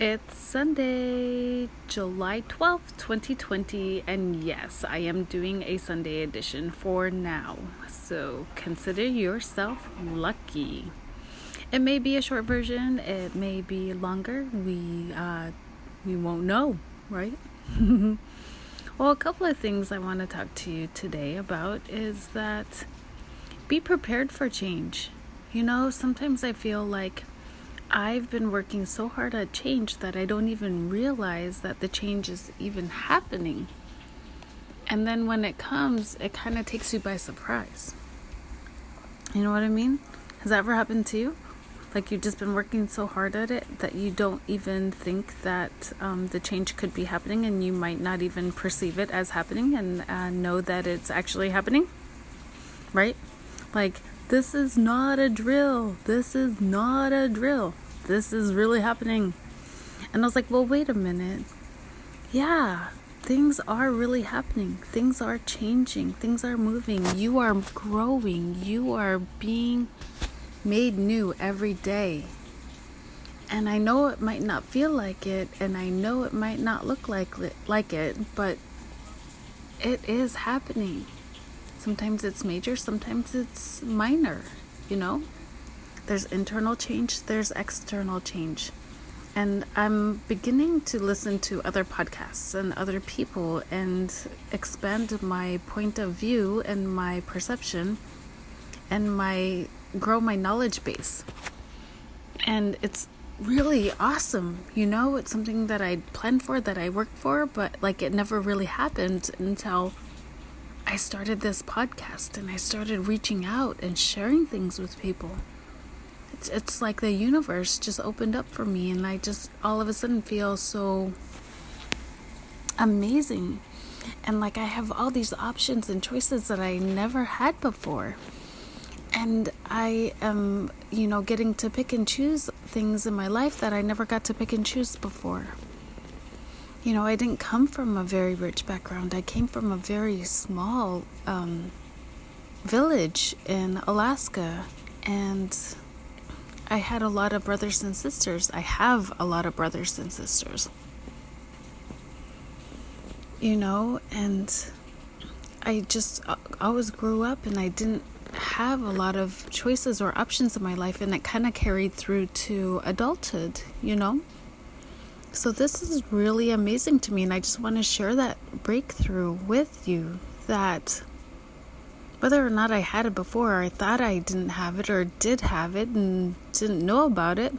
It's Sunday, July 12th, 2020, and yes, I am doing a Sunday edition for now. So consider yourself lucky. It may be a short version, it may be longer. We uh we won't know, right? well, a couple of things I want to talk to you today about is that be prepared for change. You know, sometimes I feel like I've been working so hard at change that I don't even realize that the change is even happening. And then when it comes, it kind of takes you by surprise. You know what I mean? Has that ever happened to you? Like you've just been working so hard at it that you don't even think that um, the change could be happening and you might not even perceive it as happening and uh, know that it's actually happening? Right? Like, this is not a drill. This is not a drill. This is really happening. And I was like, well, wait a minute. Yeah, things are really happening. Things are changing. Things are moving. You are growing. You are being made new every day. And I know it might not feel like it, and I know it might not look like like it, but it is happening. Sometimes it's major, sometimes it's minor, you know? There's internal change, there's external change. And I'm beginning to listen to other podcasts and other people and expand my point of view and my perception and my grow my knowledge base. And it's really awesome, you know? It's something that I planned for, that I worked for, but like it never really happened until I started this podcast and I started reaching out and sharing things with people. It's, it's like the universe just opened up for me, and I just all of a sudden feel so amazing. And like I have all these options and choices that I never had before. And I am, you know, getting to pick and choose things in my life that I never got to pick and choose before. You know, I didn't come from a very rich background. I came from a very small um, village in Alaska, and I had a lot of brothers and sisters. I have a lot of brothers and sisters. You know, and I just uh, always grew up and I didn't have a lot of choices or options in my life, and it kind of carried through to adulthood, you know? So, this is really amazing to me, and I just want to share that breakthrough with you that whether or not I had it before, or I thought I didn't have it, or did have it and didn't know about it,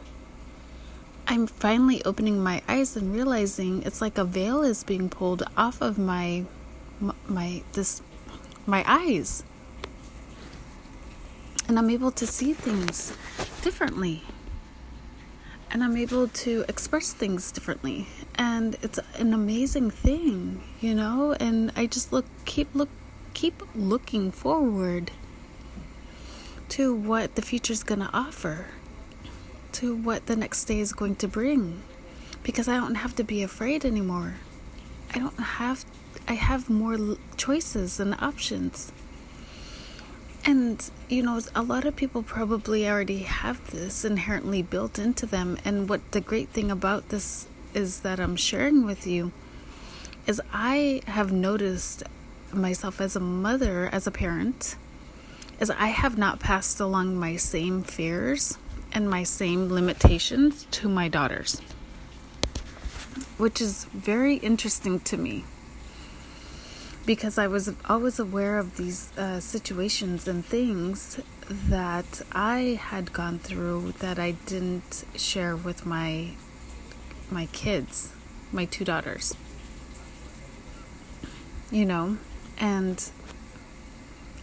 I'm finally opening my eyes and realizing it's like a veil is being pulled off of my my this my eyes and I'm able to see things differently and I'm able to express things differently. And it's an amazing thing, you know? And I just look keep look keep looking forward to what the future is going to offer, to what the next day is going to bring because I don't have to be afraid anymore. I don't have I have more choices and options. And, you know, a lot of people probably already have this inherently built into them. And what the great thing about this is that I'm sharing with you is I have noticed myself as a mother, as a parent, is I have not passed along my same fears and my same limitations to my daughters, which is very interesting to me because I was always aware of these uh, situations and things that I had gone through that I didn't share with my my kids, my two daughters. You know, and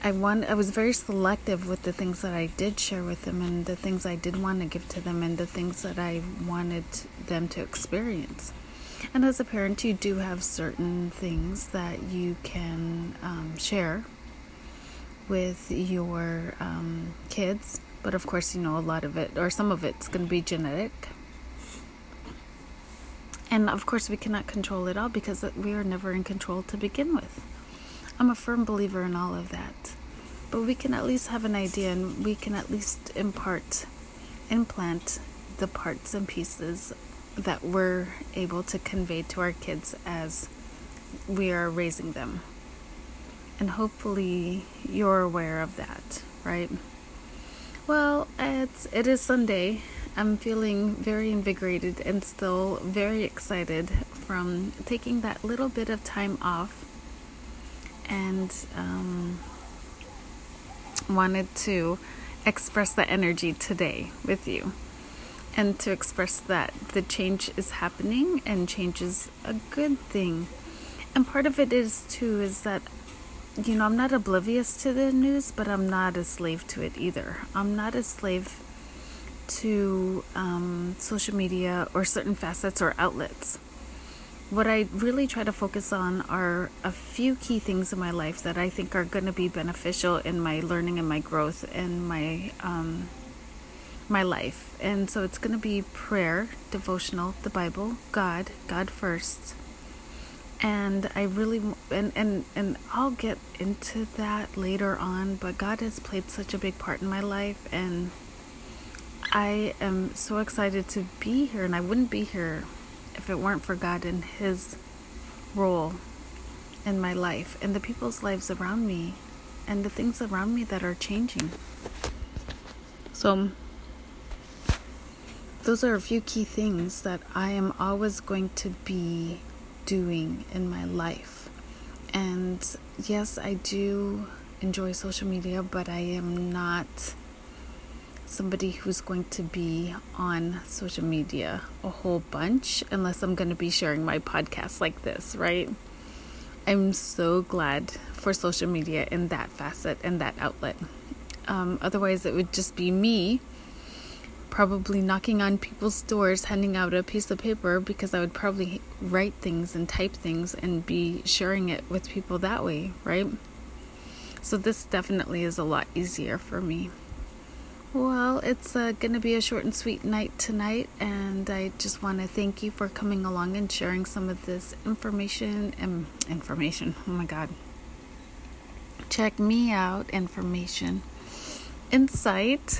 I want I was very selective with the things that I did share with them and the things I did want to give to them and the things that I wanted them to experience. And as a parent, you do have certain things that you can um, share with your um, kids, but of course, you know, a lot of it, or some of it's going to be genetic. And of course, we cannot control it all because we are never in control to begin with. I'm a firm believer in all of that. But we can at least have an idea and we can at least impart, implant the parts and pieces that we're able to convey to our kids as we are raising them. And hopefully you're aware of that, right? Well, it's it is Sunday. I'm feeling very invigorated and still very excited from taking that little bit of time off and um, wanted to express that energy today with you and to express that the change is happening and change is a good thing. And part of it is too is that you know, I'm not oblivious to the news, but I'm not a slave to it either. I'm not a slave to um, social media or certain facets or outlets. What I really try to focus on are a few key things in my life that I think are going to be beneficial in my learning and my growth and my um, my life. And so it's going to be prayer, devotional, the Bible, God, God first. And I really and and and I'll get into that later on, but God has played such a big part in my life and I am so excited to be here and I wouldn't be here if it weren't for God and His role in my life and the people's lives around me and the things around me that are changing. So, um, those are a few key things that I am always going to be doing in my life. And yes, I do enjoy social media, but I am not somebody who's going to be on social media a whole bunch unless I'm going to be sharing my podcast like this, right? I'm so glad for social media in that facet and that outlet. Um, otherwise, it would just be me probably knocking on people's doors, handing out a piece of paper because I would probably write things and type things and be sharing it with people that way, right? So, this definitely is a lot easier for me. Well, it's uh, going to be a short and sweet night tonight, and I just want to thank you for coming along and sharing some of this information and information. Oh my God. Check me out, information, insight.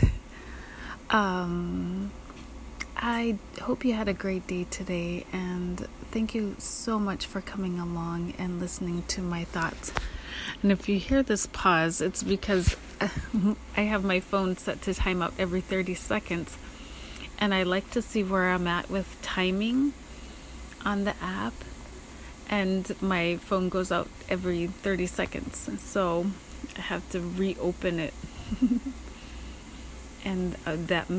Um, I hope you had a great day today, and thank you so much for coming along and listening to my thoughts. And if you hear this pause, it's because I have my phone set to time out every 30 seconds. And I like to see where I'm at with timing on the app. And my phone goes out every 30 seconds. So I have to reopen it. and uh, that may